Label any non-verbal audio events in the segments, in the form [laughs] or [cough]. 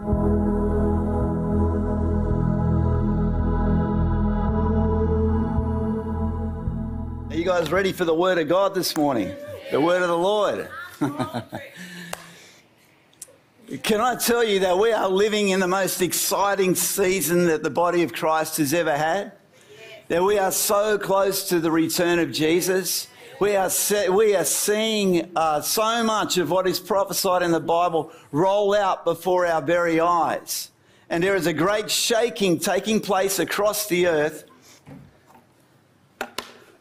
Are you guys ready for the word of God this morning? The word of the Lord. [laughs] Can I tell you that we are living in the most exciting season that the body of Christ has ever had? That we are so close to the return of Jesus. We are, se- we are seeing uh, so much of what is prophesied in the Bible roll out before our very eyes. And there is a great shaking taking place across the earth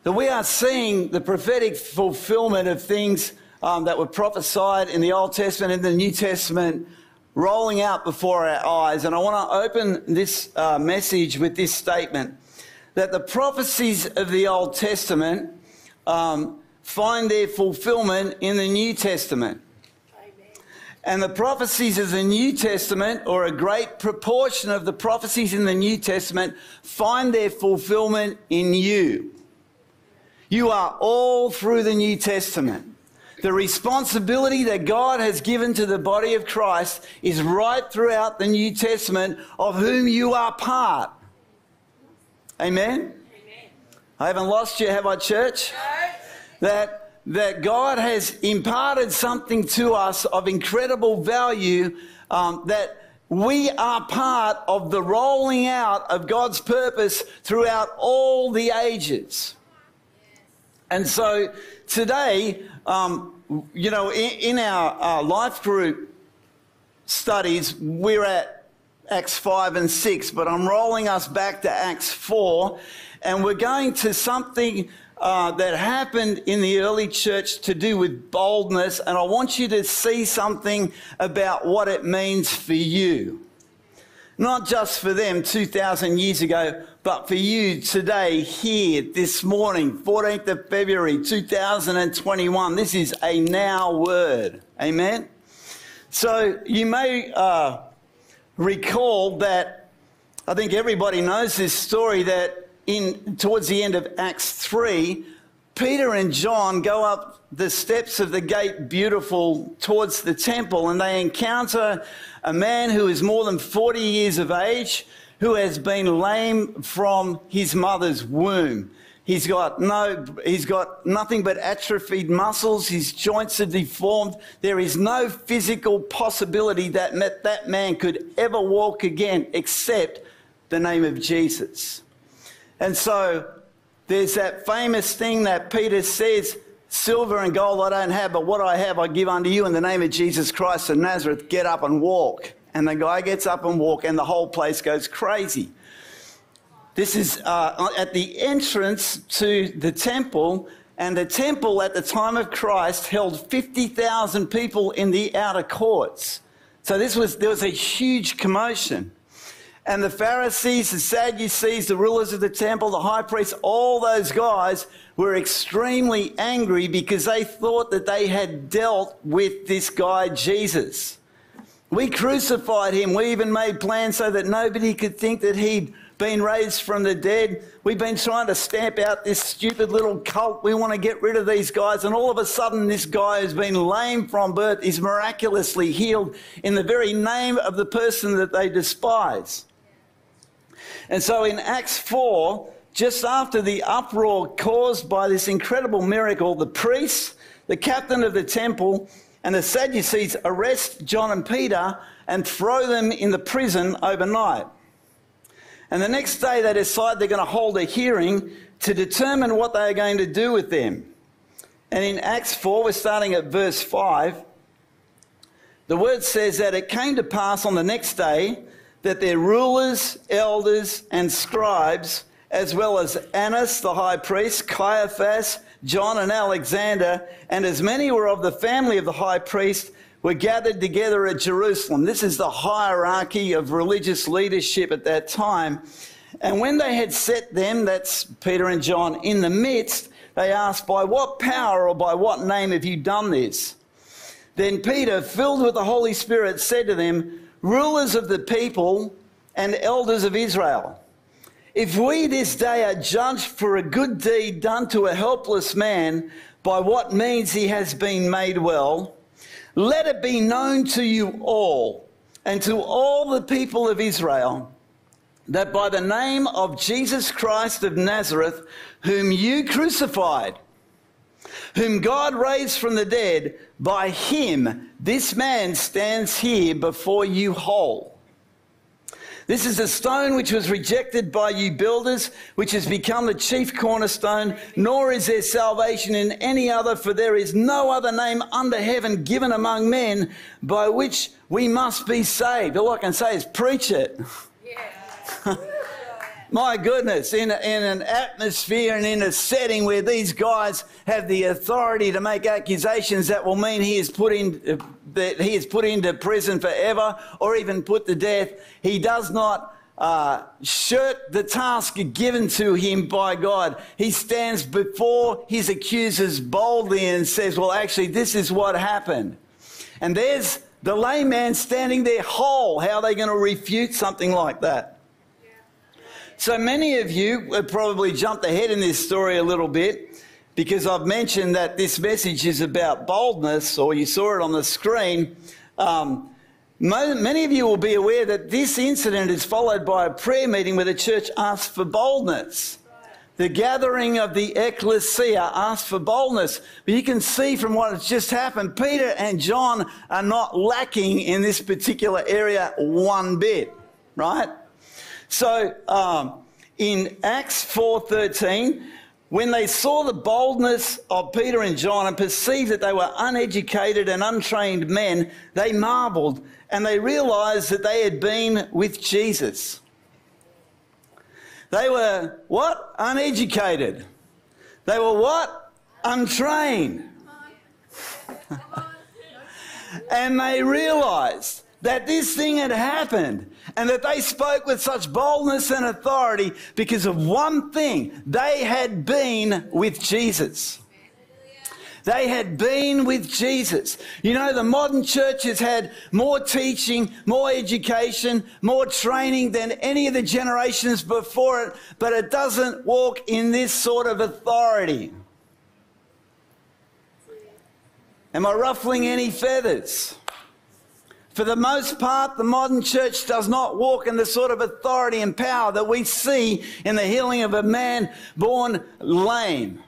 that we are seeing the prophetic fulfillment of things um, that were prophesied in the Old Testament and the New Testament rolling out before our eyes. And I want to open this uh, message with this statement that the prophecies of the Old Testament um, find their fulfillment in the New Testament. And the prophecies of the New Testament, or a great proportion of the prophecies in the New Testament, find their fulfillment in you. You are all through the New Testament. The responsibility that God has given to the body of Christ is right throughout the New Testament of whom you are part. Amen? I haven't lost you, have I, church? That, that God has imparted something to us of incredible value um, that we are part of the rolling out of God's purpose throughout all the ages. And so today, um, you know, in, in our uh, life group studies, we're at Acts 5 and 6, but I'm rolling us back to Acts 4, and we're going to something uh, that happened in the early church to do with boldness, and I want you to see something about what it means for you. Not just for them 2,000 years ago, but for you today, here, this morning, 14th of February 2021. This is a now word. Amen? So you may uh, recall that I think everybody knows this story that in towards the end of Acts 3, Peter and John go up the steps of the gate beautiful towards the temple and they encounter a man who is more than 40 years of age who has been lame from his mother's womb. He's got no, he's got nothing but atrophied muscles. His joints are deformed. There is no physical possibility that that man could ever walk again except the name of Jesus. And so there's that famous thing that Peter says, silver and gold I don't have, but what I have I give unto you in the name of Jesus Christ of Nazareth. Get up and walk. And the guy gets up and walk, and the whole place goes crazy. This is uh, at the entrance to the temple, and the temple at the time of Christ held 50,000 people in the outer courts. So this was, there was a huge commotion. And the Pharisees, the Sadducees, the rulers of the temple, the high priests, all those guys were extremely angry because they thought that they had dealt with this guy, Jesus. We crucified him. We even made plans so that nobody could think that he'd been raised from the dead. We've been trying to stamp out this stupid little cult. We want to get rid of these guys. And all of a sudden, this guy who's been lame from birth is miraculously healed in the very name of the person that they despise. And so in Acts 4, just after the uproar caused by this incredible miracle, the priests, the captain of the temple, and the Sadducees arrest John and Peter and throw them in the prison overnight. And the next day they decide they're going to hold a hearing to determine what they are going to do with them. And in Acts 4, we're starting at verse 5. The word says that it came to pass on the next day that their rulers, elders, and scribes, as well as Annas the high priest, Caiaphas, John and Alexander, and as many were of the family of the high priest, were gathered together at Jerusalem. This is the hierarchy of religious leadership at that time. And when they had set them, that's Peter and John, in the midst, they asked, By what power or by what name have you done this? Then Peter, filled with the Holy Spirit, said to them, Rulers of the people and elders of Israel. If we this day are judged for a good deed done to a helpless man, by what means he has been made well, let it be known to you all and to all the people of Israel that by the name of Jesus Christ of Nazareth, whom you crucified, whom God raised from the dead, by him this man stands here before you whole. This is the stone which was rejected by you builders, which has become the chief cornerstone, nor is there salvation in any other, for there is no other name under heaven given among men by which we must be saved. All I can say is preach it. Yeah. [laughs] My goodness, in, in an atmosphere and in a setting where these guys have the authority to make accusations that will mean he is put in, that he is put into prison forever or even put to death, he does not uh, shirk the task given to him by God. He stands before his accusers boldly and says, Well, actually, this is what happened. And there's the layman standing there whole. How are they going to refute something like that? So many of you probably jumped ahead in this story a little bit because I've mentioned that this message is about boldness, or you saw it on the screen. Um, many of you will be aware that this incident is followed by a prayer meeting where the church asks for boldness. The gathering of the ecclesia asks for boldness. But you can see from what has just happened, Peter and John are not lacking in this particular area one bit, right? So um, in Acts 4:13, when they saw the boldness of Peter and John and perceived that they were uneducated and untrained men, they marveled and they realized that they had been with Jesus. They were what? Uneducated. They were what? Untrained. [laughs] and they realized that this thing had happened and that they spoke with such boldness and authority because of one thing they had been with Jesus. They had been with Jesus. You know, the modern church has had more teaching, more education, more training than any of the generations before it, but it doesn't walk in this sort of authority. Am I ruffling any feathers? For the most part, the modern church does not walk in the sort of authority and power that we see in the healing of a man born lame.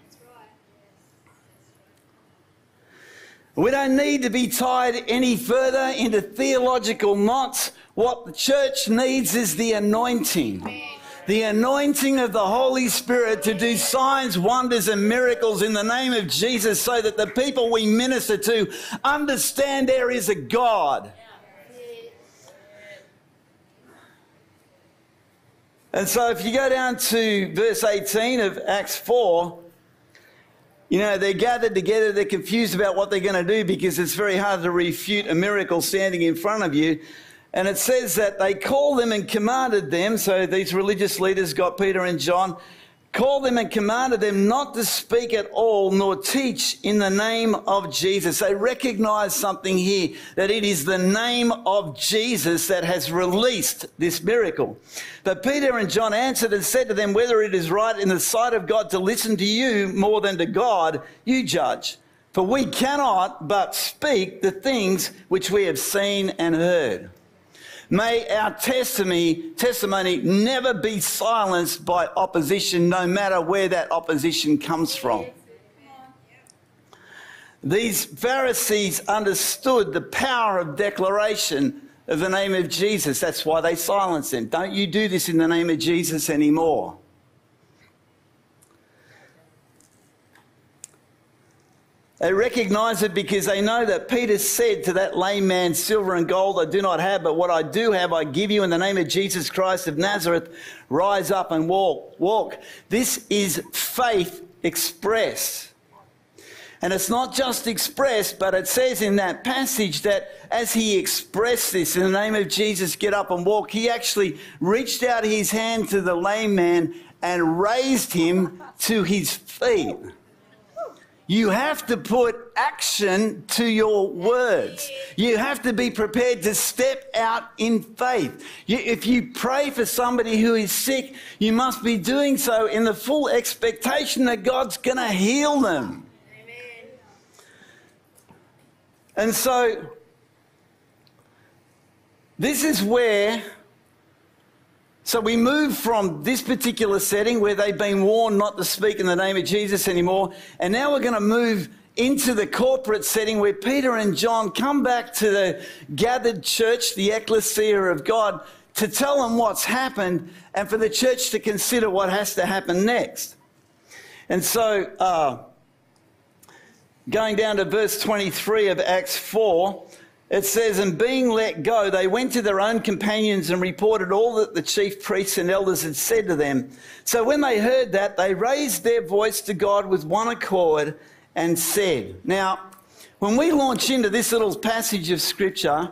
We don't need to be tied any further into theological knots. What the church needs is the anointing. The anointing of the Holy Spirit to do signs, wonders, and miracles in the name of Jesus so that the people we minister to understand there is a God And so if you go down to verse 18 of Acts 4, you know, they're gathered together, they're confused about what they're going to do because it's very hard to refute a miracle standing in front of you. And it says that they called them and commanded them. So these religious leaders got Peter and John called them and commanded them not to speak at all nor teach in the name of Jesus. They recognize something here that it is the name of Jesus that has released this miracle. But Peter and John answered and said to them, Whether it is right in the sight of God to listen to you more than to God, you judge. For we cannot but speak the things which we have seen and heard. May our testimony, testimony never be silenced by opposition, no matter where that opposition comes from. These Pharisees understood the power of declaration of the name of Jesus. That's why they silenced him. Don't you do this in the name of Jesus anymore. They recognize it because they know that Peter said to that lame man, Silver and gold I do not have, but what I do have I give you in the name of Jesus Christ of Nazareth. Rise up and walk. Walk. This is faith expressed. And it's not just expressed, but it says in that passage that as he expressed this in the name of Jesus, get up and walk, he actually reached out his hand to the lame man and raised him to his feet. You have to put action to your words. You have to be prepared to step out in faith. You, if you pray for somebody who is sick, you must be doing so in the full expectation that God's going to heal them. Amen. And so this is where. So we move from this particular setting where they've been warned not to speak in the name of Jesus anymore, and now we're going to move into the corporate setting where Peter and John come back to the gathered church, the ecclesia of God, to tell them what's happened and for the church to consider what has to happen next. And so, uh, going down to verse 23 of Acts 4, it says, And being let go, they went to their own companions and reported all that the chief priests and elders had said to them. So when they heard that, they raised their voice to God with one accord and said, Now, when we launch into this little passage of scripture,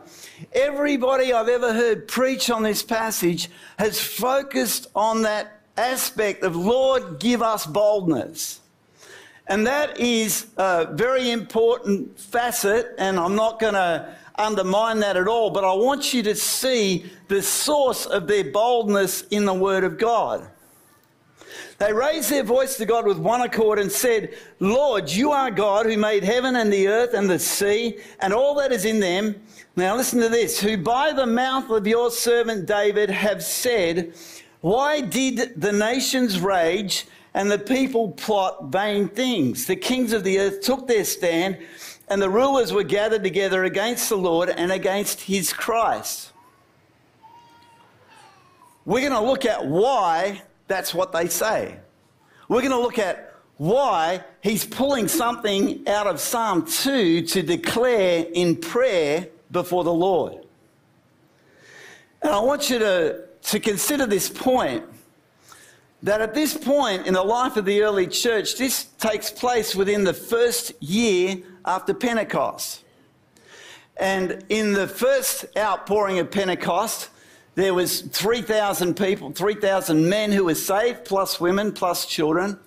everybody I've ever heard preach on this passage has focused on that aspect of, Lord, give us boldness. And that is a very important facet, and I'm not going to undermine that at all, but I want you to see the source of their boldness in the Word of God. They raised their voice to God with one accord and said, Lord, you are God who made heaven and the earth and the sea and all that is in them. Now listen to this, who by the mouth of your servant David have said, Why did the nations rage and the people plot vain things? The kings of the earth took their stand and the rulers were gathered together against the Lord and against his Christ. We're going to look at why that's what they say. We're going to look at why he's pulling something out of Psalm 2 to declare in prayer before the Lord. And I want you to, to consider this point that at this point in the life of the early church, this takes place within the first year after Pentecost. And in the first outpouring of Pentecost, there was 3,000 people, 3,000 men who were saved, plus women, plus children.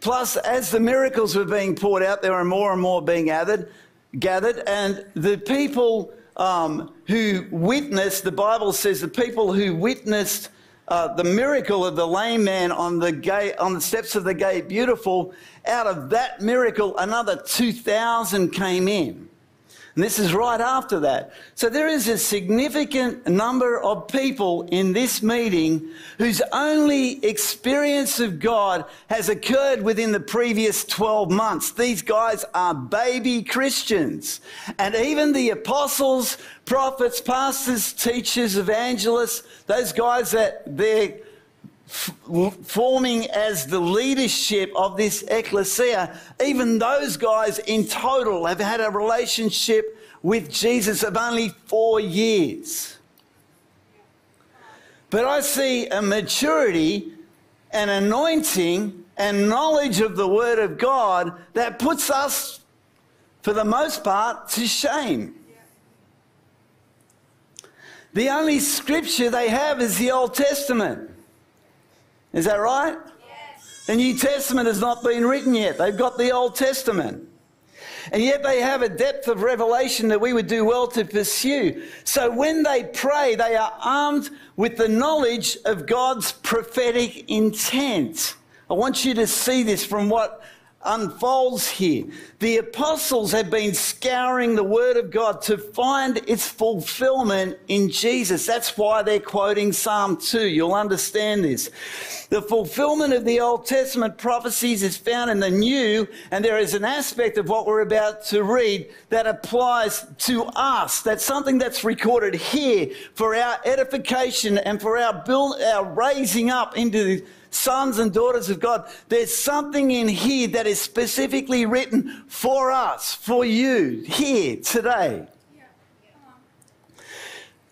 Plus, as the miracles were being poured out, there were more and more being gathered, gathered and the people um, who witnessed, the Bible says, the people who witnessed uh, the miracle of the lame man on the gate, on the steps of the gate, beautiful. Out of that miracle, another 2,000 came in. And this is right after that. So there is a significant number of people in this meeting whose only experience of God has occurred within the previous 12 months. These guys are baby Christians. And even the apostles, prophets, pastors, teachers, evangelists, those guys that they're forming as the leadership of this ecclesia, even those guys in total have had a relationship with Jesus of only four years. But I see a maturity, an anointing, and knowledge of the Word of God that puts us, for the most part, to shame. The only scripture they have is the Old Testament. Is that right? Yes. The New Testament has not been written yet. They've got the Old Testament. And yet they have a depth of revelation that we would do well to pursue. So when they pray, they are armed with the knowledge of God's prophetic intent. I want you to see this from what unfolds here. The apostles have been scouring the Word of God to find its fulfillment in Jesus. That's why they're quoting Psalm 2. You'll understand this. The fulfillment of the Old Testament prophecies is found in the New, and there is an aspect of what we're about to read that applies to us. That's something that's recorded here for our edification and for our build, our raising up into the sons and daughters of God, there's something in here that is specifically written for us, for you, here, today.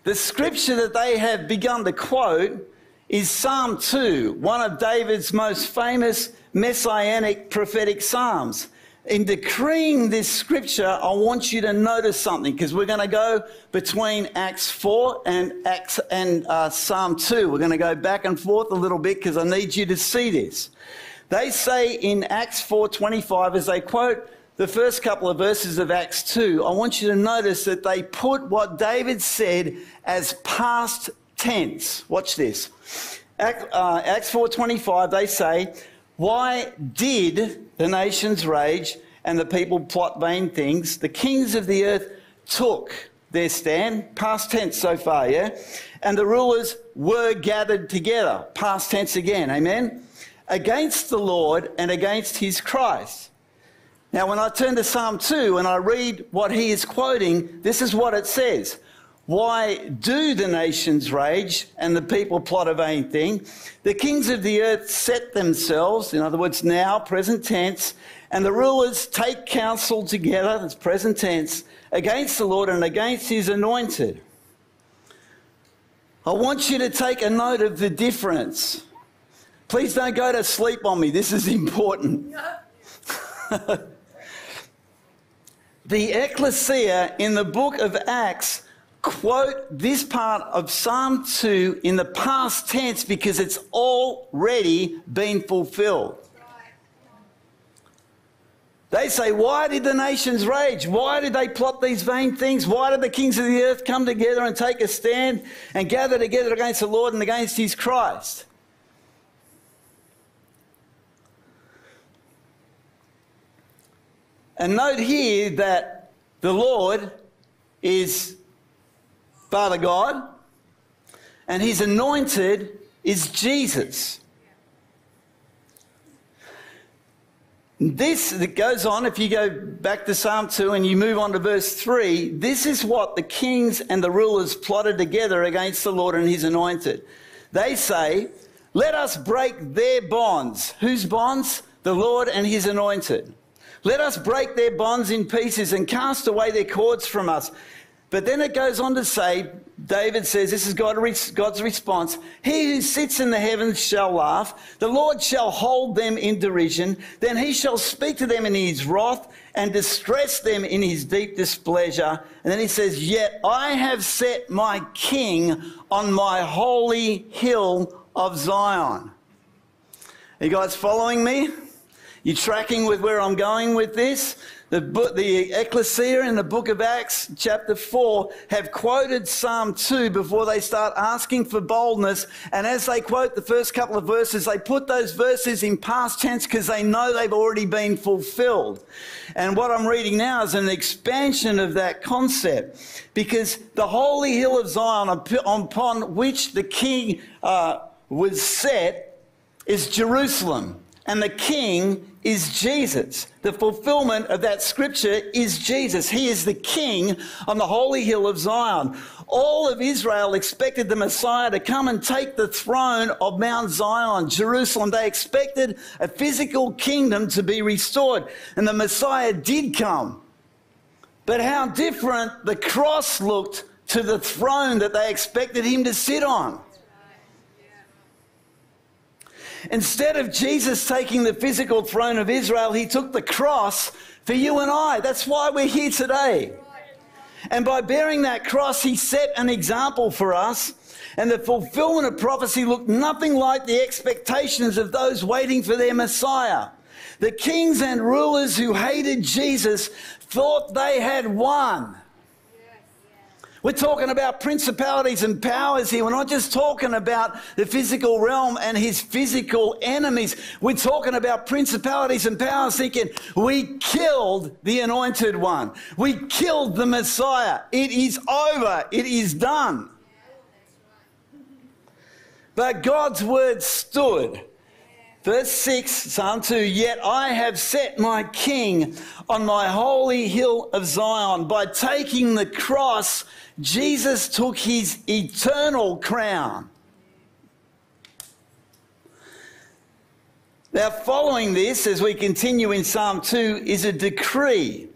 The scripture that they have begun to quote is Psalm 2, one of David's most famous messianic prophetic psalms in decreeing this scripture, I want you to notice something because we're going to go between Acts 4 and Acts and uh, Psalm 2. We're going to go back and forth a little bit because I need you to see this. They say in Acts 4:25 as they quote the first couple of verses of Acts 2, I want you to notice that they put what David said as past tense. Watch this. Uh, Acts 4:25 they say, "Why did the nations rage and the people plot vain things. The kings of the earth took their stand, past tense so far, yeah? And the rulers were gathered together, past tense again, amen? Against the Lord and against his Christ. Now, when I turn to Psalm 2 and I read what he is quoting, this is what it says. Why do the nations rage and the people plot a vain thing? The kings of the earth set themselves, in other words, now, present tense, and the rulers take counsel together, that's present tense, against the Lord and against his anointed. I want you to take a note of the difference. Please don't go to sleep on me, this is important. [laughs] the ecclesia in the book of Acts quote this part of Psalm 2 in the past tense because it's already been fulfilled. They say, Why did the nations rage? Why did they plot these vain things? Why did the kings of the earth come together and take a stand and gather together against the Lord and against his Christ? And note here that the Lord is Father God, and his anointed is Jesus. This that goes on, if you go back to Psalm 2 and you move on to verse 3, this is what the kings and the rulers plotted together against the Lord and his anointed. They say, Let us break their bonds. Whose bonds? The Lord and his anointed. Let us break their bonds in pieces and cast away their cords from us. But then it goes on to say, David says, this is God's response He who sits in the heavens shall laugh, the Lord shall hold them in derision, then he shall speak to them in his wrath and distress them in his deep displeasure. And then he says, Yet I have set my king on my holy hill of Zion. Are you guys following me? You tracking with where I'm going with this? The, the ecclesia in the book of Acts, chapter 4, have quoted Psalm 2 before they start asking for boldness. And as they quote the first couple of verses, they put those verses in past tense because they know they've already been fulfilled. And what I'm reading now is an expansion of that concept because the holy hill of Zion upon which the king uh, was set is Jerusalem. And the king is Jesus. The fulfillment of that scripture is Jesus. He is the king on the holy hill of Zion. All of Israel expected the Messiah to come and take the throne of Mount Zion, Jerusalem. They expected a physical kingdom to be restored, and the Messiah did come. But how different the cross looked to the throne that they expected him to sit on. Instead of Jesus taking the physical throne of Israel, he took the cross for you and I. That's why we're here today. And by bearing that cross, he set an example for us. And the fulfillment of prophecy looked nothing like the expectations of those waiting for their Messiah. The kings and rulers who hated Jesus thought they had won. We're talking about principalities and powers here. We're not just talking about the physical realm and his physical enemies. We're talking about principalities and powers thinking, we killed the anointed one. We killed the Messiah. It is over. It is done. But God's word stood. Verse 6, Psalm 2 Yet I have set my king on my holy hill of Zion. By taking the cross, Jesus took his eternal crown. Now, following this, as we continue in Psalm 2, is a decree.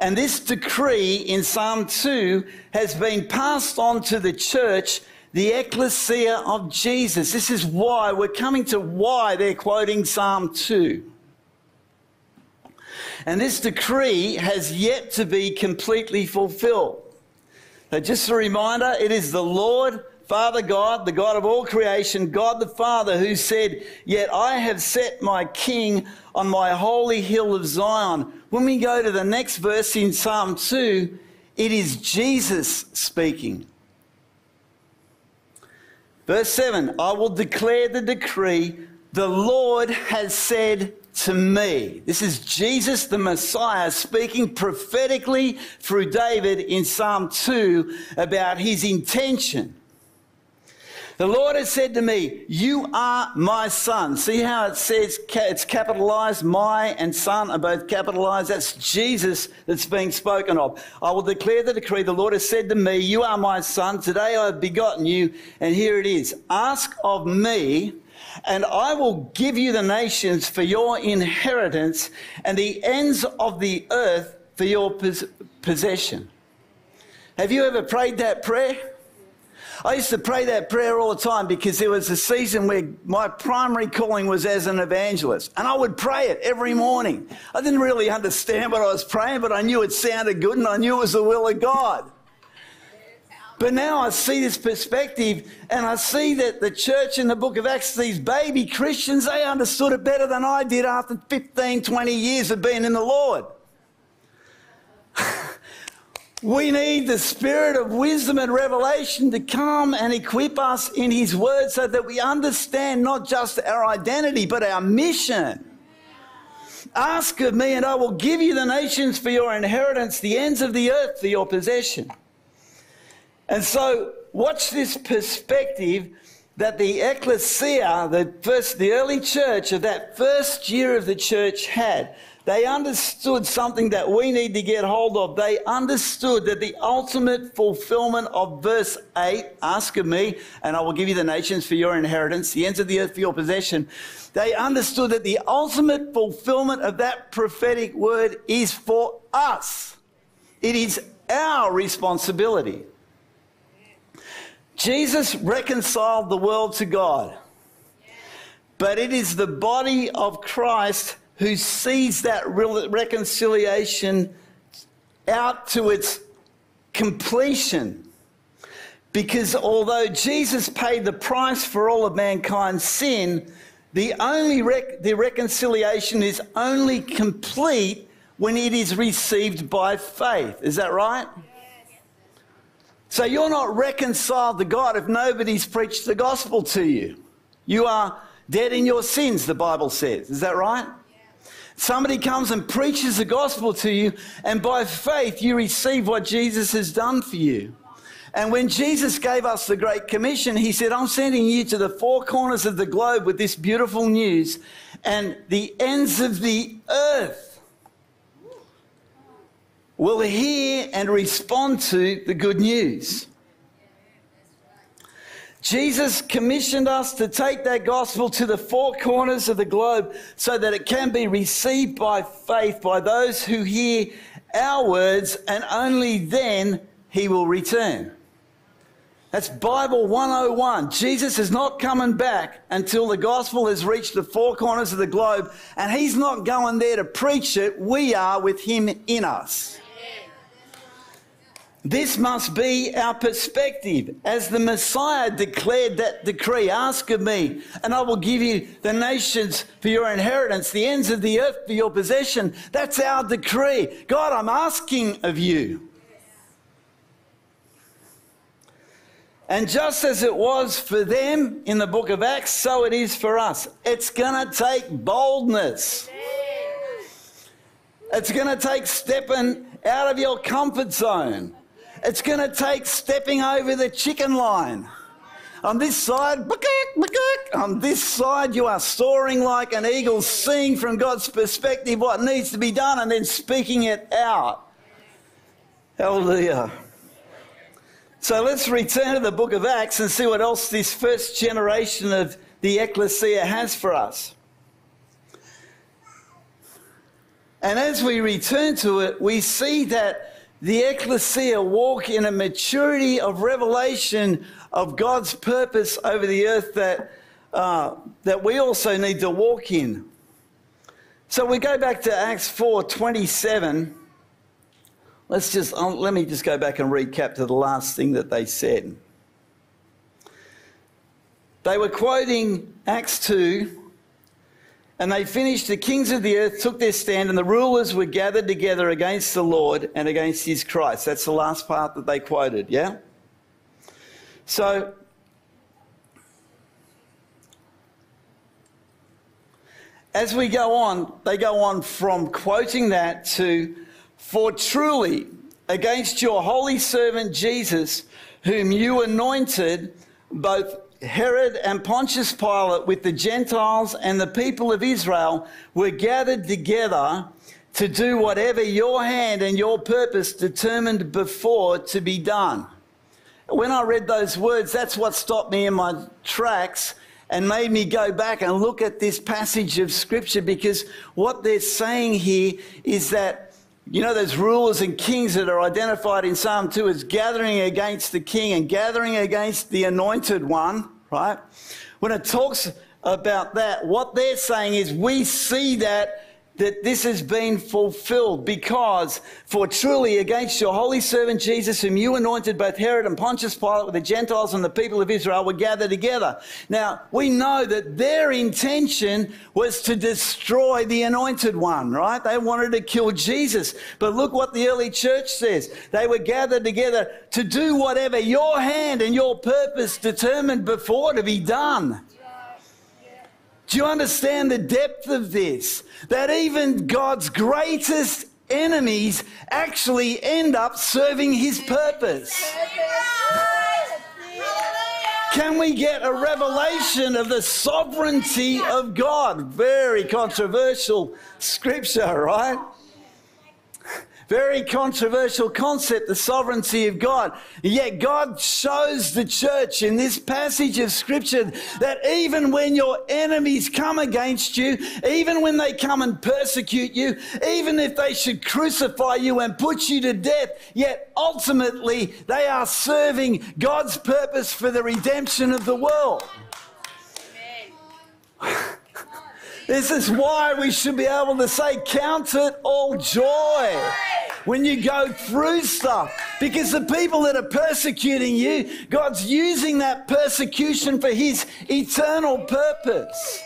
And this decree in Psalm 2 has been passed on to the church the ecclesia of Jesus. This is why we're coming to why they're quoting Psalm 2. And this decree has yet to be completely fulfilled. So, just a reminder it is the Lord, Father God, the God of all creation, God the Father, who said, Yet I have set my king on my holy hill of Zion. When we go to the next verse in Psalm 2, it is Jesus speaking. Verse 7 I will declare the decree, the Lord has said to me. This is Jesus the Messiah speaking prophetically through David in Psalm 2 about his intention. The Lord has said to me, You are my son. See how it says it's capitalized? My and son are both capitalized. That's Jesus that's being spoken of. I will declare the decree. The Lord has said to me, You are my son. Today I have begotten you. And here it is Ask of me, and I will give you the nations for your inheritance and the ends of the earth for your possession. Have you ever prayed that prayer? I used to pray that prayer all the time because there was a season where my primary calling was as an evangelist. And I would pray it every morning. I didn't really understand what I was praying, but I knew it sounded good and I knew it was the will of God. But now I see this perspective and I see that the church in the book of Acts, these baby Christians, they understood it better than I did after 15, 20 years of being in the Lord. [laughs] We need the spirit of wisdom and revelation to come and equip us in His Word so that we understand not just our identity, but our mission. Ask of me, and I will give you the nations for your inheritance, the ends of the earth for your possession. And so, watch this perspective that the ecclesia, the first, the early church of that first year of the church had. They understood something that we need to get hold of. They understood that the ultimate fulfillment of verse 8 ask of me, and I will give you the nations for your inheritance, the ends of the earth for your possession. They understood that the ultimate fulfillment of that prophetic word is for us, it is our responsibility. Jesus reconciled the world to God, but it is the body of Christ who sees that reconciliation out to its completion. Because although Jesus paid the price for all of mankind's sin, the only rec- the reconciliation is only complete when it is received by faith. Is that right? So you're not reconciled to God if nobody's preached the gospel to you. You are dead in your sins, the Bible says. Is that right? Somebody comes and preaches the gospel to you, and by faith you receive what Jesus has done for you. And when Jesus gave us the Great Commission, he said, I'm sending you to the four corners of the globe with this beautiful news, and the ends of the earth will hear and respond to the good news. Jesus commissioned us to take that gospel to the four corners of the globe so that it can be received by faith by those who hear our words, and only then he will return. That's Bible 101. Jesus is not coming back until the gospel has reached the four corners of the globe, and he's not going there to preach it. We are with him in us. This must be our perspective. As the Messiah declared that decree, ask of me, and I will give you the nations for your inheritance, the ends of the earth for your possession. That's our decree. God, I'm asking of you. And just as it was for them in the book of Acts, so it is for us. It's going to take boldness. It's going to take stepping out of your comfort zone. It's going to take stepping over the chicken line. On this side, on this side, you are soaring like an eagle, seeing from God's perspective what needs to be done and then speaking it out. Hallelujah. So let's return to the book of Acts and see what else this first generation of the ecclesia has for us. And as we return to it, we see that the ecclesia walk in a maturity of revelation of God's purpose over the earth that, uh, that we also need to walk in. So we go back to Acts 4 27. Let's just, um, let me just go back and recap to the last thing that they said. They were quoting Acts 2 and they finished, the kings of the earth took their stand, and the rulers were gathered together against the Lord and against his Christ. That's the last part that they quoted, yeah? So, as we go on, they go on from quoting that to, For truly, against your holy servant Jesus, whom you anointed, both Herod and Pontius Pilate with the Gentiles and the people of Israel were gathered together to do whatever your hand and your purpose determined before to be done. When I read those words, that's what stopped me in my tracks and made me go back and look at this passage of scripture because what they're saying here is that you know those rulers and kings that are identified in Psalm 2 as gathering against the king and gathering against the anointed one, right? When it talks about that, what they're saying is we see that that this has been fulfilled because for truly against your holy servant Jesus whom you anointed both Herod and Pontius Pilate with the Gentiles and the people of Israel were gathered together. Now we know that their intention was to destroy the anointed one, right? They wanted to kill Jesus. But look what the early church says. They were gathered together to do whatever your hand and your purpose determined before to be done. Do you understand the depth of this? That even God's greatest enemies actually end up serving his purpose. Can we get a revelation of the sovereignty of God? Very controversial scripture, right? Very controversial concept, the sovereignty of God. Yet God shows the church in this passage of scripture that even when your enemies come against you, even when they come and persecute you, even if they should crucify you and put you to death, yet ultimately they are serving God's purpose for the redemption of the world. [laughs] This is why we should be able to say, Count it all joy when you go through stuff. Because the people that are persecuting you, God's using that persecution for His eternal purpose.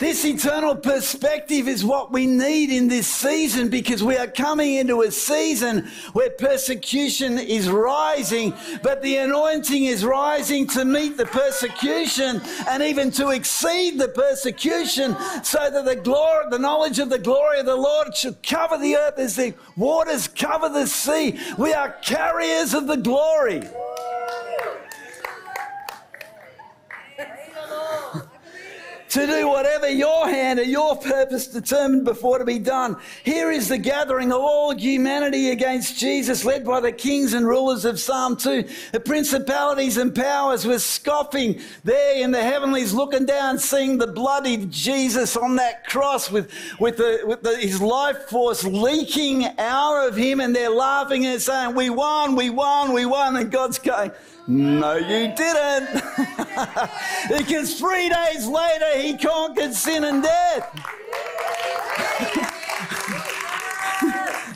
This eternal perspective is what we need in this season because we are coming into a season where persecution is rising, but the anointing is rising to meet the persecution and even to exceed the persecution so that the glory, the knowledge of the glory of the Lord should cover the earth as the waters cover the sea. We are carriers of the glory. To do whatever your hand and your purpose determined before to be done. Here is the gathering of all humanity against Jesus, led by the kings and rulers of Psalm 2. The principalities and powers were scoffing there in the heavenlies, looking down, seeing the bloody Jesus on that cross with, with, the, with the, his life force leaking out of him, and they're laughing and saying, We won, we won, we won. And God's going, no, you didn't. [laughs] because three days later, he conquered sin and death. [laughs]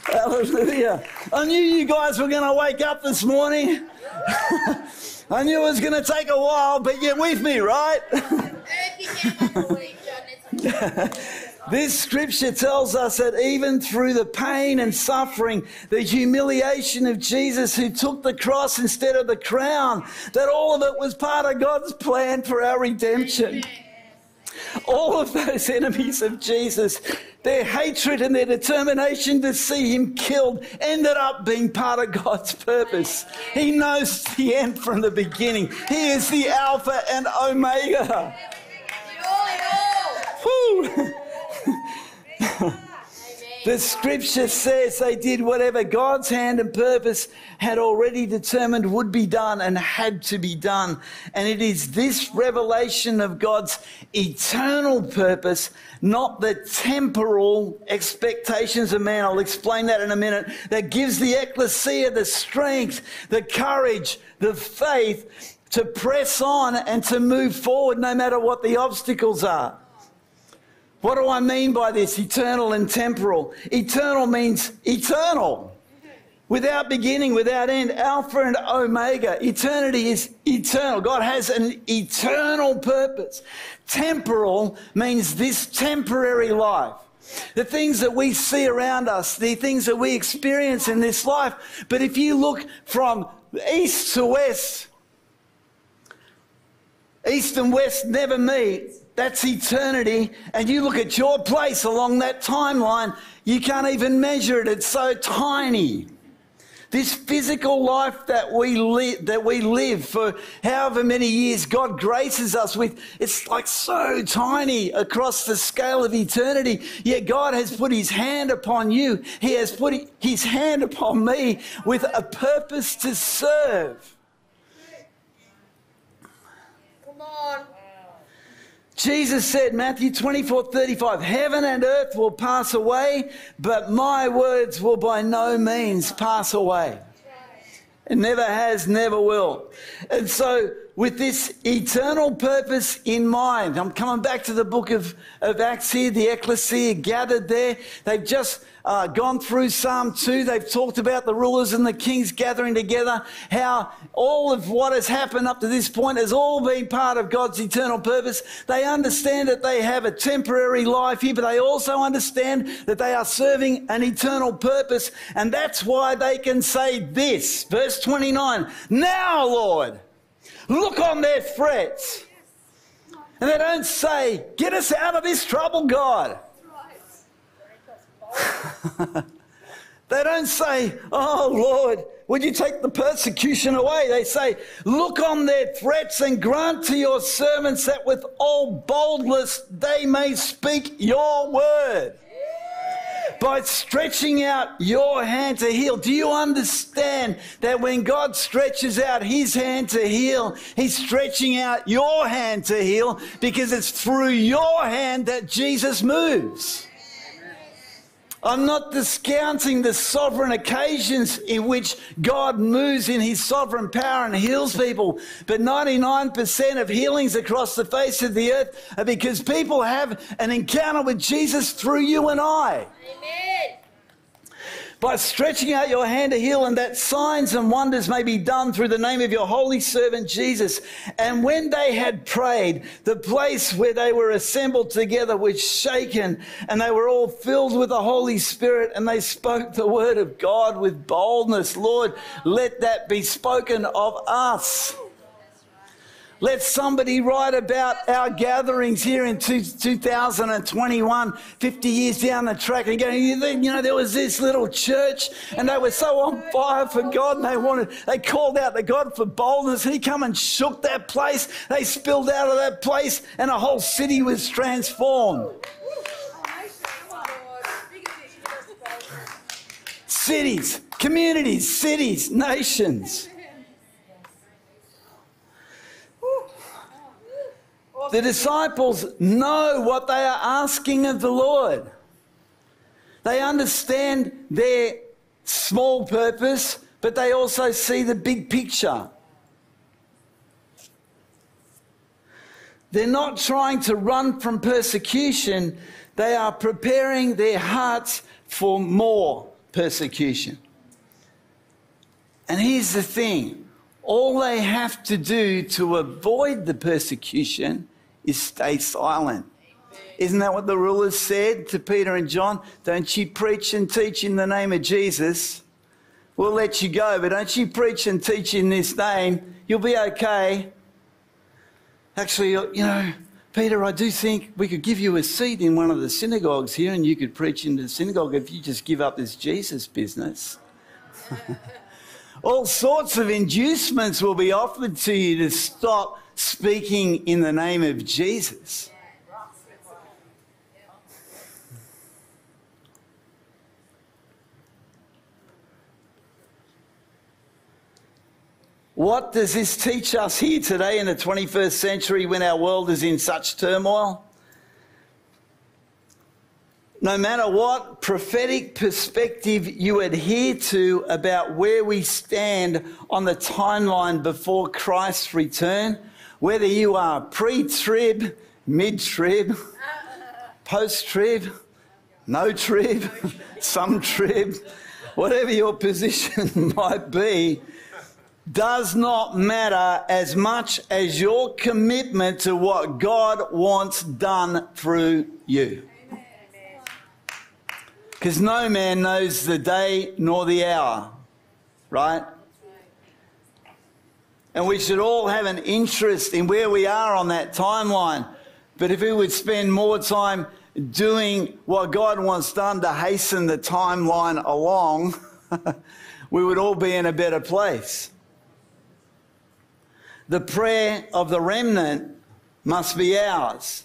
Hallelujah. I knew you guys were going to wake up this morning. [laughs] I knew it was going to take a while, but you're with me, right? This scripture tells us that even through the pain and suffering, the humiliation of Jesus who took the cross instead of the crown, that all of it was part of God's plan for our redemption. All of those enemies of Jesus, their hatred and their determination to see him killed ended up being part of God's purpose. He knows the end from the beginning. He is the Alpha and Omega. Woo! The scripture says they did whatever God's hand and purpose had already determined would be done and had to be done. And it is this revelation of God's eternal purpose, not the temporal expectations of man. I'll explain that in a minute. That gives the ecclesia the strength, the courage, the faith to press on and to move forward no matter what the obstacles are. What do I mean by this? Eternal and temporal. Eternal means eternal. Without beginning, without end, Alpha and Omega. Eternity is eternal. God has an eternal purpose. Temporal means this temporary life. The things that we see around us, the things that we experience in this life. But if you look from east to west, east and west never meet that's eternity. And you look at your place along that timeline, you can't even measure it. It's so tiny. This physical life that we, li- that we live for however many years God graces us with, it's like so tiny across the scale of eternity. Yet God has put his hand upon you. He has put his hand upon me with a purpose to serve. Come on. Jesus said, Matthew 24 35, heaven and earth will pass away, but my words will by no means pass away. It never has, never will. And so, with this eternal purpose in mind, I'm coming back to the book of, of Acts here, the ecclesia gathered there. They've just uh, gone through Psalm 2. They've talked about the rulers and the kings gathering together, how all of what has happened up to this point has all been part of God's eternal purpose. They understand that they have a temporary life here, but they also understand that they are serving an eternal purpose. And that's why they can say this, verse 29, Now, Lord, look on their threats. And they don't say, Get us out of this trouble, God. [laughs] they don't say, Oh Lord, would you take the persecution away? They say, Look on their threats and grant to your servants that with all boldness they may speak your word. By stretching out your hand to heal. Do you understand that when God stretches out his hand to heal, he's stretching out your hand to heal because it's through your hand that Jesus moves? I'm not discounting the sovereign occasions in which God moves in his sovereign power and heals people. But 99% of healings across the face of the earth are because people have an encounter with Jesus through you and I. Amen by stretching out your hand to heal, and that signs and wonders may be done through the name of your holy servant Jesus. And when they had prayed, the place where they were assembled together was shaken, and they were all filled with the Holy Spirit, and they spoke the word of God with boldness. Lord, let that be spoken of us. Let somebody write about our gatherings here in 2021, 50 years down the track, and go, you know, there was this little church, and they were so on fire for God, and they wanted, they called out to God for boldness. He come and shook that place. They spilled out of that place, and a whole city was transformed. Cities, communities, cities, nations. The disciples know what they are asking of the Lord. They understand their small purpose, but they also see the big picture. They're not trying to run from persecution, they are preparing their hearts for more persecution. And here's the thing all they have to do to avoid the persecution is stay silent. Isn't that what the rulers said to Peter and John? Don't you preach and teach in the name of Jesus. We'll let you go, but don't you preach and teach in this name. You'll be okay. Actually, you know, Peter, I do think we could give you a seat in one of the synagogues here and you could preach in the synagogue if you just give up this Jesus business. [laughs] All sorts of inducements will be offered to you to stop speaking in the name of Jesus. What does this teach us here today in the 21st century when our world is in such turmoil? No matter what prophetic perspective you adhere to about where we stand on the timeline before Christ's return, whether you are pre trib, mid trib, post trib, no trib, [laughs] some trib, whatever your position [laughs] might be, does not matter as much as your commitment to what God wants done through you. Because no man knows the day nor the hour, right? And we should all have an interest in where we are on that timeline. But if we would spend more time doing what God wants done to hasten the timeline along, [laughs] we would all be in a better place. The prayer of the remnant must be ours.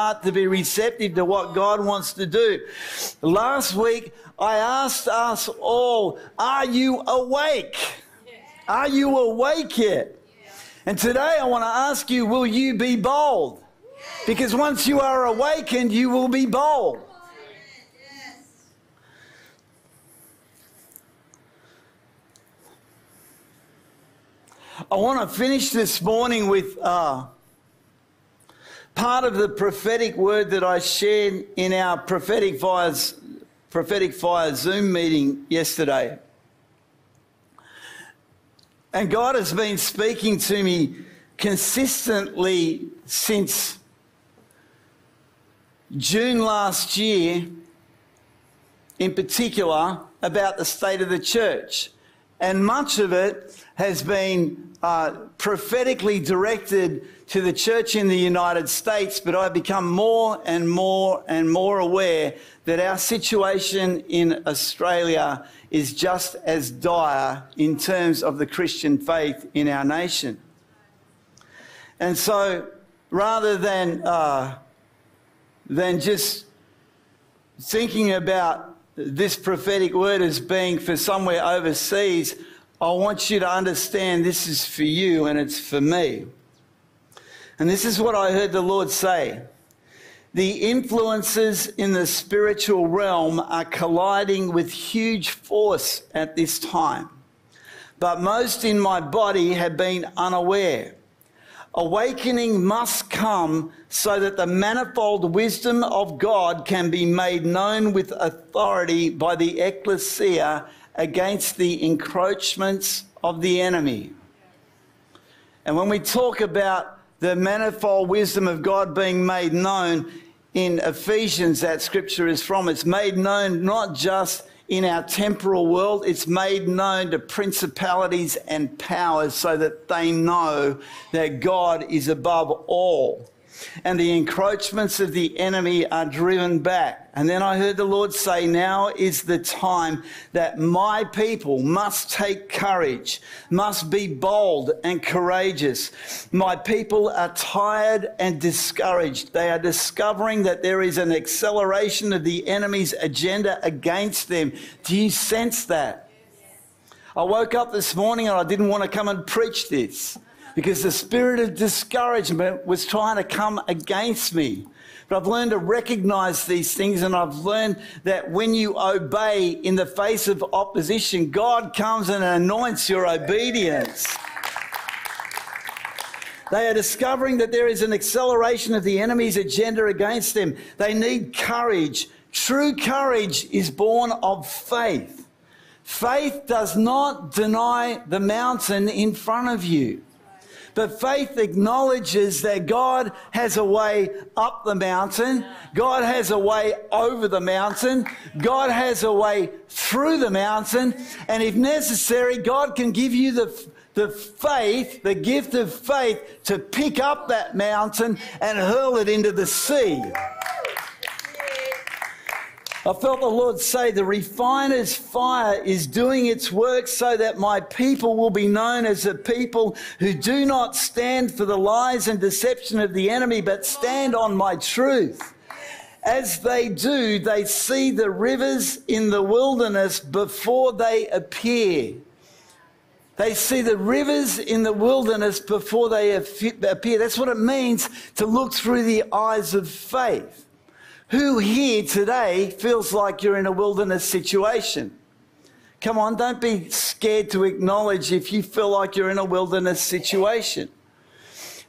heart to be receptive to what God wants to do. Last week, I asked us all, Are you awake? Are you awake yet? And today I want to ask you, Will you be bold? Because once you are awakened, you will be bold. I want to finish this morning with uh, part of the prophetic word that I shared in our prophetic fires, prophetic fire Zoom meeting yesterday. And God has been speaking to me consistently since June last year, in particular, about the state of the church. And much of it has been uh, prophetically directed to the church in the United States, but I've become more and more and more aware that our situation in Australia is just as dire in terms of the Christian faith in our nation. And so rather than, uh, than just thinking about this prophetic word as being for somewhere overseas, I want you to understand this is for you and it's for me. And this is what I heard the Lord say. The influences in the spiritual realm are colliding with huge force at this time. But most in my body have been unaware. Awakening must come so that the manifold wisdom of God can be made known with authority by the ecclesia against the encroachments of the enemy. And when we talk about the manifold wisdom of God being made known in Ephesians, that scripture is from. It's made known not just in our temporal world, it's made known to principalities and powers so that they know that God is above all and the encroachments of the enemy are driven back. And then I heard the Lord say, Now is the time that my people must take courage, must be bold and courageous. My people are tired and discouraged. They are discovering that there is an acceleration of the enemy's agenda against them. Do you sense that? I woke up this morning and I didn't want to come and preach this because the spirit of discouragement was trying to come against me. But I've learned to recognize these things, and I've learned that when you obey in the face of opposition, God comes and anoints your obedience. They are discovering that there is an acceleration of the enemy's agenda against them. They need courage. True courage is born of faith. Faith does not deny the mountain in front of you. But faith acknowledges that God has a way up the mountain, God has a way over the mountain, God has a way through the mountain, and if necessary, God can give you the the faith, the gift of faith to pick up that mountain and hurl it into the sea. I felt the Lord say, The refiner's fire is doing its work so that my people will be known as a people who do not stand for the lies and deception of the enemy, but stand on my truth. As they do, they see the rivers in the wilderness before they appear. They see the rivers in the wilderness before they appear. That's what it means to look through the eyes of faith. Who here today feels like you're in a wilderness situation? Come on, don't be scared to acknowledge if you feel like you're in a wilderness situation.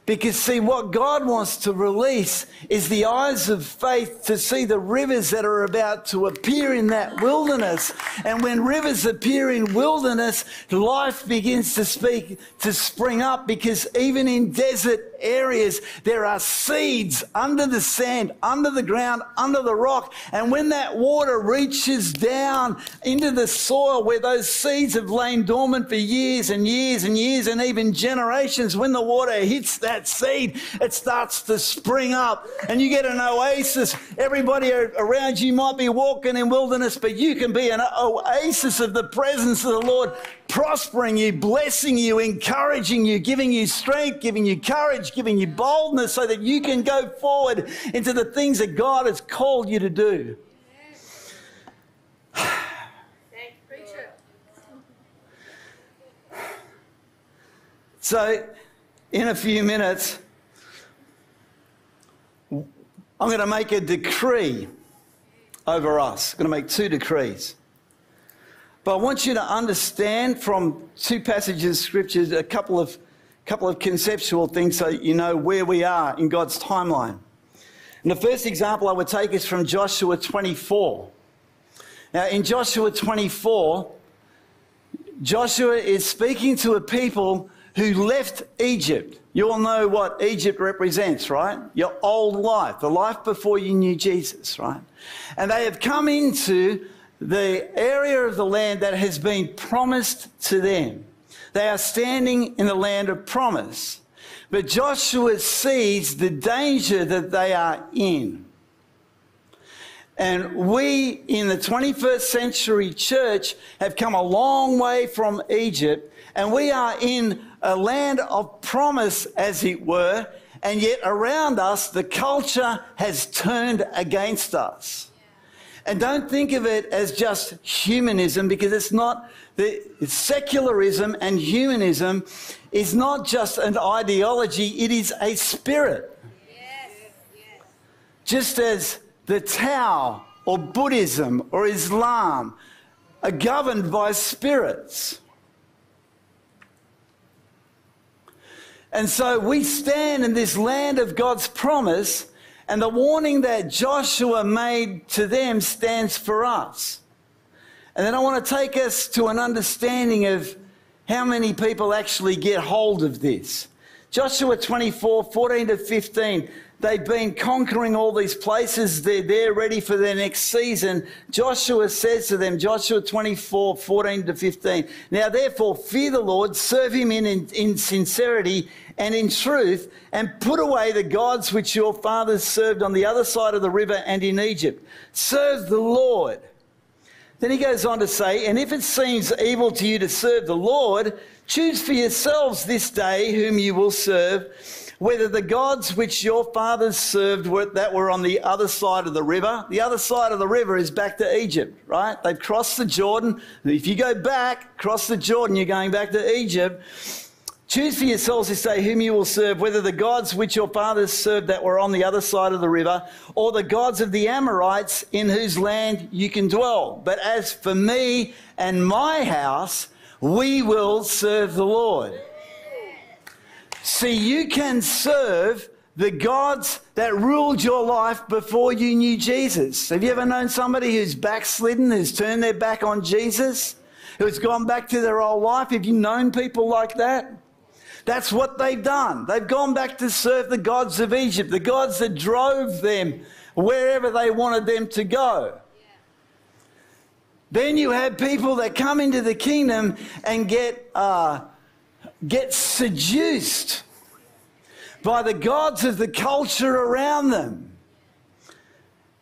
Because, see, what God wants to release is the eyes of faith to see the rivers that are about to appear in that wilderness. And when rivers appear in wilderness, life begins to speak, to spring up because even in desert areas, there are seeds under the sand, under the ground, under the rock. And when that water reaches down into the soil where those seeds have lain dormant for years and years and years and even generations, when the water hits that seed, it starts to spring up and you get an oasis. Everybody around you might be walking in wilderness, but you can be an oasis of the presence of the Lord, prospering you, blessing you, encouraging you, giving you strength, giving you courage, giving you boldness so that you can go forward into the things that God has called you to do. So, in a few minutes, I'm going to make a decree over us. I'm going to make two decrees. But I want you to understand from two passages of scriptures a couple of, couple of conceptual things so you know where we are in God's timeline. And the first example I would take is from Joshua 24. Now, in Joshua 24, Joshua is speaking to a people who left Egypt. You all know what Egypt represents, right? Your old life, the life before you knew Jesus, right? And they have come into the area of the land that has been promised to them. They are standing in the land of promise. But Joshua sees the danger that they are in. And we in the 21st century church have come a long way from Egypt, and we are in a land of promise, as it were, and yet around us the culture has turned against us. And don't think of it as just humanism because it's not the secularism and humanism is not just an ideology, it is a spirit. Just as the Tao or Buddhism or Islam are governed by spirits. And so we stand in this land of God's promise, and the warning that Joshua made to them stands for us. And then I want to take us to an understanding of how many people actually get hold of this. Joshua 24, 14 to 15. They've been conquering all these places. They're there ready for their next season. Joshua says to them, Joshua 24, 14 to 15. Now therefore fear the Lord, serve him in, in, in sincerity and in truth, and put away the gods which your fathers served on the other side of the river and in Egypt. Serve the Lord. Then he goes on to say, And if it seems evil to you to serve the Lord, choose for yourselves this day whom you will serve whether the gods which your fathers served were, that were on the other side of the river, the other side of the river is back to Egypt, right? They've crossed the Jordan. If you go back, cross the Jordan, you're going back to Egypt. Choose for yourselves this day whom you will serve, whether the gods which your fathers served that were on the other side of the river, or the gods of the Amorites in whose land you can dwell. But as for me and my house, we will serve the Lord. See, you can serve the gods that ruled your life before you knew Jesus. Have you ever known somebody who's backslidden, who's turned their back on Jesus, who's gone back to their old life? Have you known people like that? That's what they've done. They've gone back to serve the gods of Egypt, the gods that drove them wherever they wanted them to go. Then you have people that come into the kingdom and get. Uh, get seduced by the gods of the culture around them.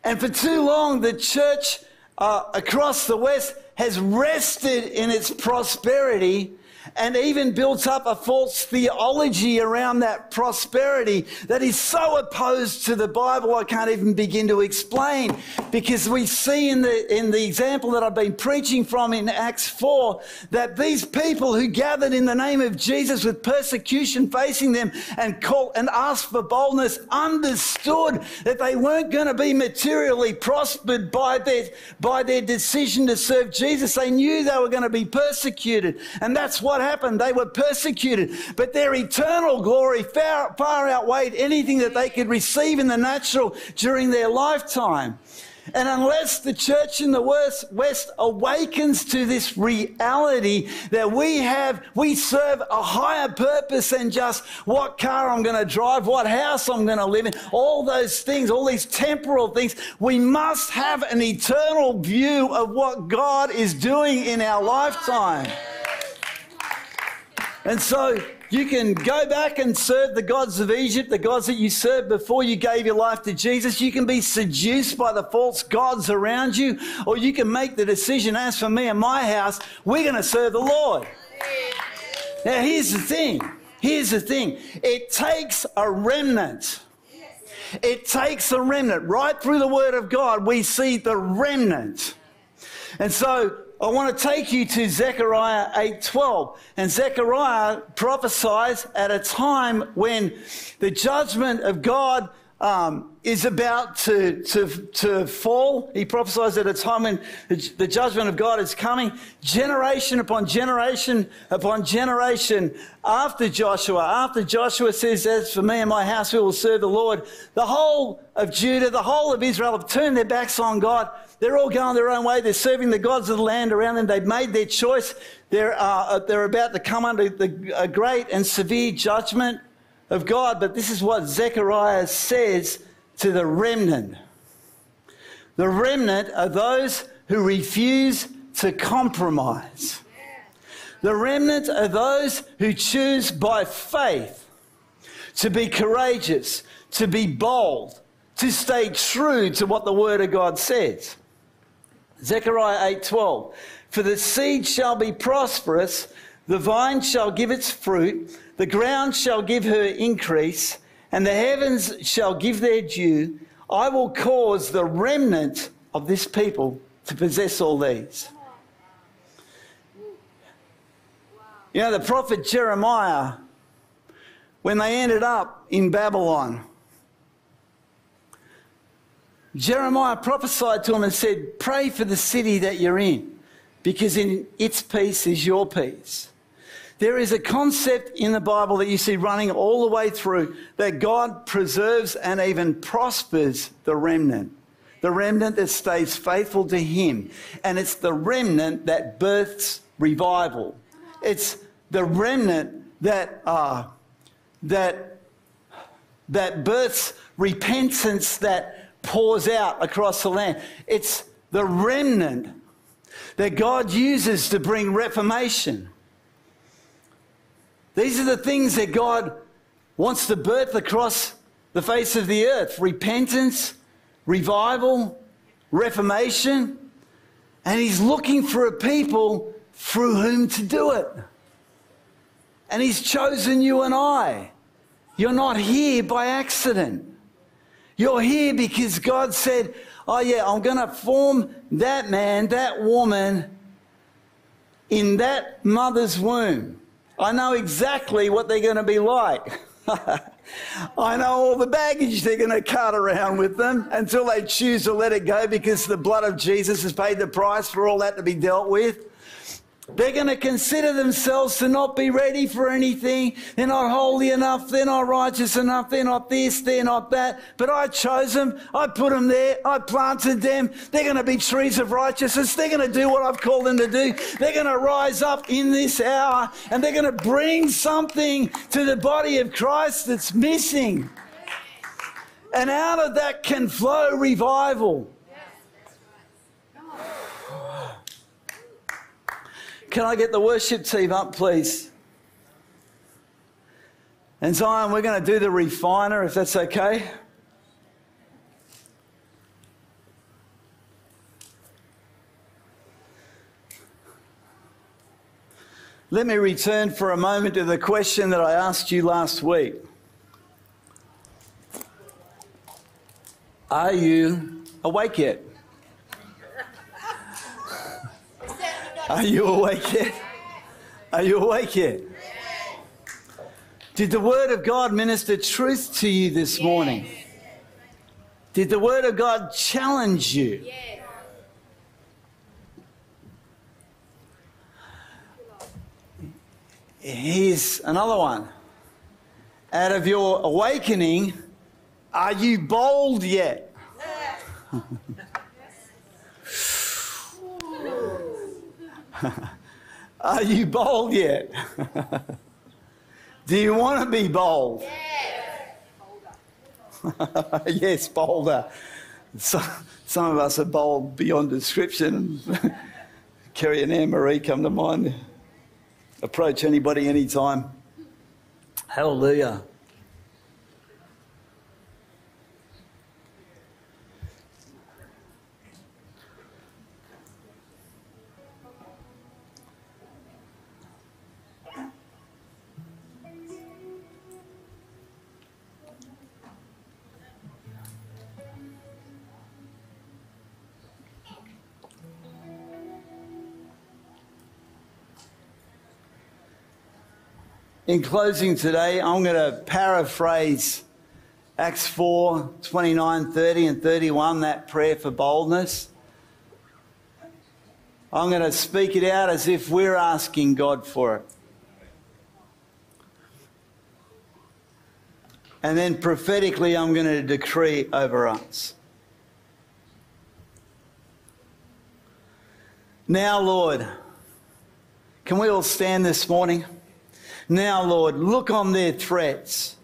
And for too long, the church uh, across the West has rested in its prosperity and even built up a false theology around that prosperity that is so opposed to the Bible I can't even begin to explain. Because we see in the, in the example that I've been preaching from in Acts 4 that these people who gathered in the name of Jesus with persecution facing them and called and asked for boldness understood that they weren't going to be materially prospered by their, by their decision to serve Jesus. They knew they were going to be persecuted. And that's what happened. They were persecuted, but their eternal glory far, far outweighed anything that they could receive in the natural during their lifetime. And unless the church in the West, awakens to this reality that we have, we serve a higher purpose than just what car I'm going to drive, what house I'm going to live in, all those things, all these temporal things, we must have an eternal view of what God is doing in our lifetime. And so you can go back and serve the gods of Egypt, the gods that you served before you gave your life to Jesus. You can be seduced by the false gods around you, or you can make the decision as for me and my house, we're going to serve the Lord. Now, here's the thing. Here's the thing. It takes a remnant. It takes a remnant. Right through the Word of God, we see the remnant. And so I want to take you to Zechariah 8:12. And Zechariah prophesies at a time when the judgment of God um, is about to, to, to fall. He prophesies at a time when the judgment of God is coming, generation upon generation upon generation after Joshua. After Joshua says, As for me and my house, we will serve the Lord. The whole of Judah, the whole of Israel have turned their backs on God. They're all going their own way. They're serving the gods of the land around them. They've made their choice. They're, uh, they're about to come under the, a great and severe judgment of God. But this is what Zechariah says to the remnant. The remnant are those who refuse to compromise. The remnant are those who choose by faith to be courageous, to be bold, to stay true to what the Word of God says. Zechariah 8:12 For the seed shall be prosperous, the vine shall give its fruit, the ground shall give her increase, and the heavens shall give their due. I will cause the remnant of this people to possess all these. You know, the prophet Jeremiah, when they ended up in Babylon, Jeremiah prophesied to him and said, Pray for the city that you're in, because in its peace is your peace. There is a concept in the Bible that you see running all the way through that God preserves and even prospers the remnant. The remnant that stays faithful to Him. And it's the remnant that births revival. It's the remnant that, uh, that, that births repentance that pours out across the land. It's the remnant that God uses to bring reformation. These are the things that God wants to birth across the face of the earth repentance, revival, reformation. And He's looking for a people through whom to do it. And He's chosen you and I. You're not here by accident. You're here because God said, Oh, yeah, I'm going to form that man, that woman in that mother's womb. I know exactly what they're going to be like. [laughs] I know all the baggage they're going to cart around with them until they choose to let it go because the blood of Jesus has paid the price for all that to be dealt with. They're going to consider themselves to not be ready for anything. They're not holy enough. They're not righteous enough. They're not this. They're not that. But I chose them. I put them there. I planted them. They're going to be trees of righteousness. They're going to do what I've called them to do. They're going to rise up in this hour and they're going to bring something to the body of Christ that's missing. And out of that can flow revival. Can I get the worship team up, please? And Zion, we're going to do the refiner, if that's okay. Let me return for a moment to the question that I asked you last week. Are you awake yet? Are you awake yet? Are you awake yet? Did the Word of God minister truth to you this morning? Did the Word of God challenge you? Here's another one. Out of your awakening, are you bold yet? [laughs] [laughs] are you bold yet? Do you want to be bold? yes, [laughs] yes bolder. So, some of us are bold beyond description. [laughs] Kerry and Anne Marie come to mind. Approach anybody anytime. Hallelujah. In closing today, I'm going to paraphrase Acts 4 29, 30, and 31, that prayer for boldness. I'm going to speak it out as if we're asking God for it. And then prophetically, I'm going to decree over us. Now, Lord, can we all stand this morning? Now, Lord, look on their threats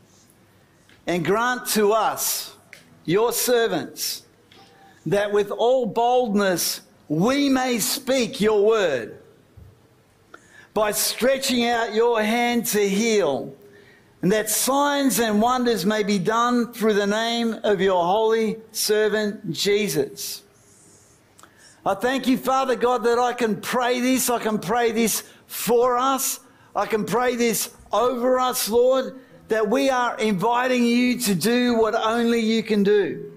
and grant to us, your servants, that with all boldness we may speak your word by stretching out your hand to heal, and that signs and wonders may be done through the name of your holy servant Jesus. I thank you, Father God, that I can pray this. I can pray this for us. I can pray this over us, Lord, that we are inviting you to do what only you can do.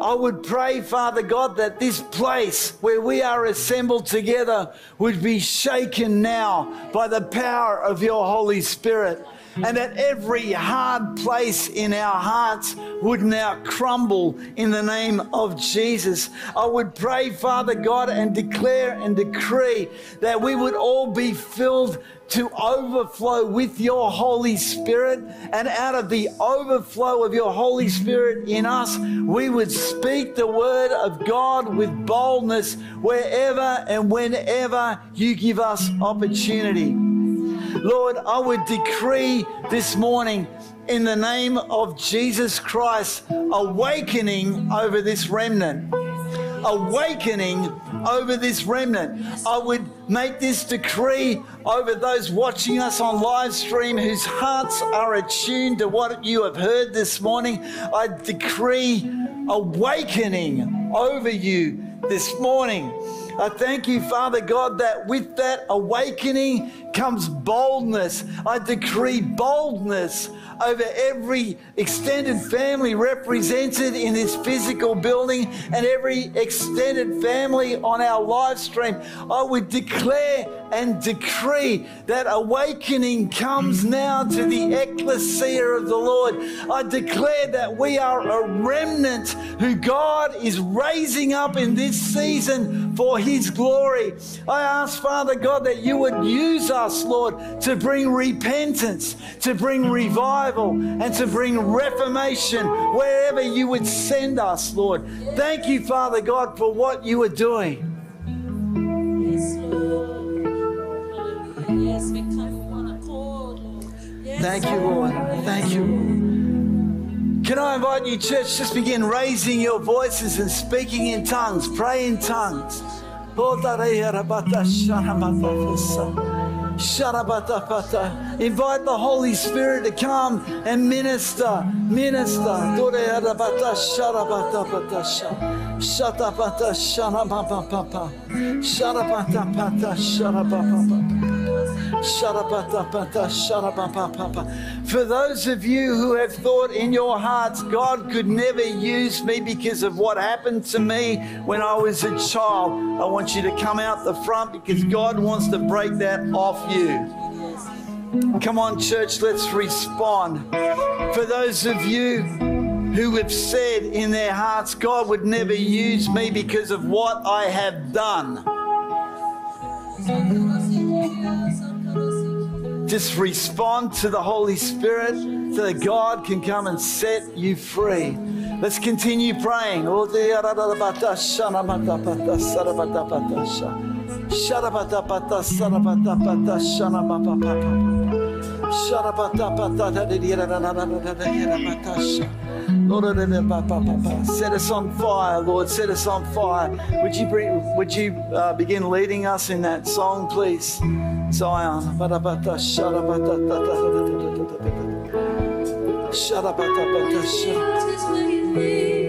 I would pray, Father God, that this place where we are assembled together would be shaken now by the power of your Holy Spirit and that every hard place in our hearts would now crumble in the name of Jesus. I would pray, Father God, and declare and decree that we would all be filled to overflow with your Holy Spirit. And out of the overflow of your Holy Spirit in us, we would speak the word of God with boldness wherever and whenever you give us opportunity. Lord, I would decree this morning in the name of Jesus Christ awakening over this remnant. Awakening over this remnant. I would make this decree over those watching us on live stream whose hearts are attuned to what you have heard this morning. I decree awakening over you this morning. I thank you, Father God, that with that awakening comes boldness. I decree boldness over every extended family represented in this physical building and every extended family on our live stream. I would declare and decree that awakening comes now to the ecclesia of the Lord. I declare that we are a remnant who God is raising up in this season for His glory. I ask, Father God, that you would use us, Lord, to bring repentance, to bring revival, and to bring reformation wherever you would send us, Lord. Thank you, Father God, for what you are doing. Yes, Lord. Hallelujah. Yes, we come in one accord, Lord. Yes, Thank you, Lord. Thank you, Lord. Can I invite you, church, just begin raising your voices and speaking in tongues, pray in tongues. Invite the Holy Spirit to come and minister. Minister. Doreyarabata For those of you who have thought in your hearts, God could never use me because of what happened to me when I was a child, I want you to come out the front because God wants to break that off you. Come on, church, let's respond. For those of you who have said in their hearts, God would never use me because of what I have done. Just respond to the Holy Spirit so that God can come and set you free. Let's continue praying. Oh, set us on fire, Lord. Set us on fire. Would you, bring, would you uh, begin leading us in that song, please? Zion. Is waiting.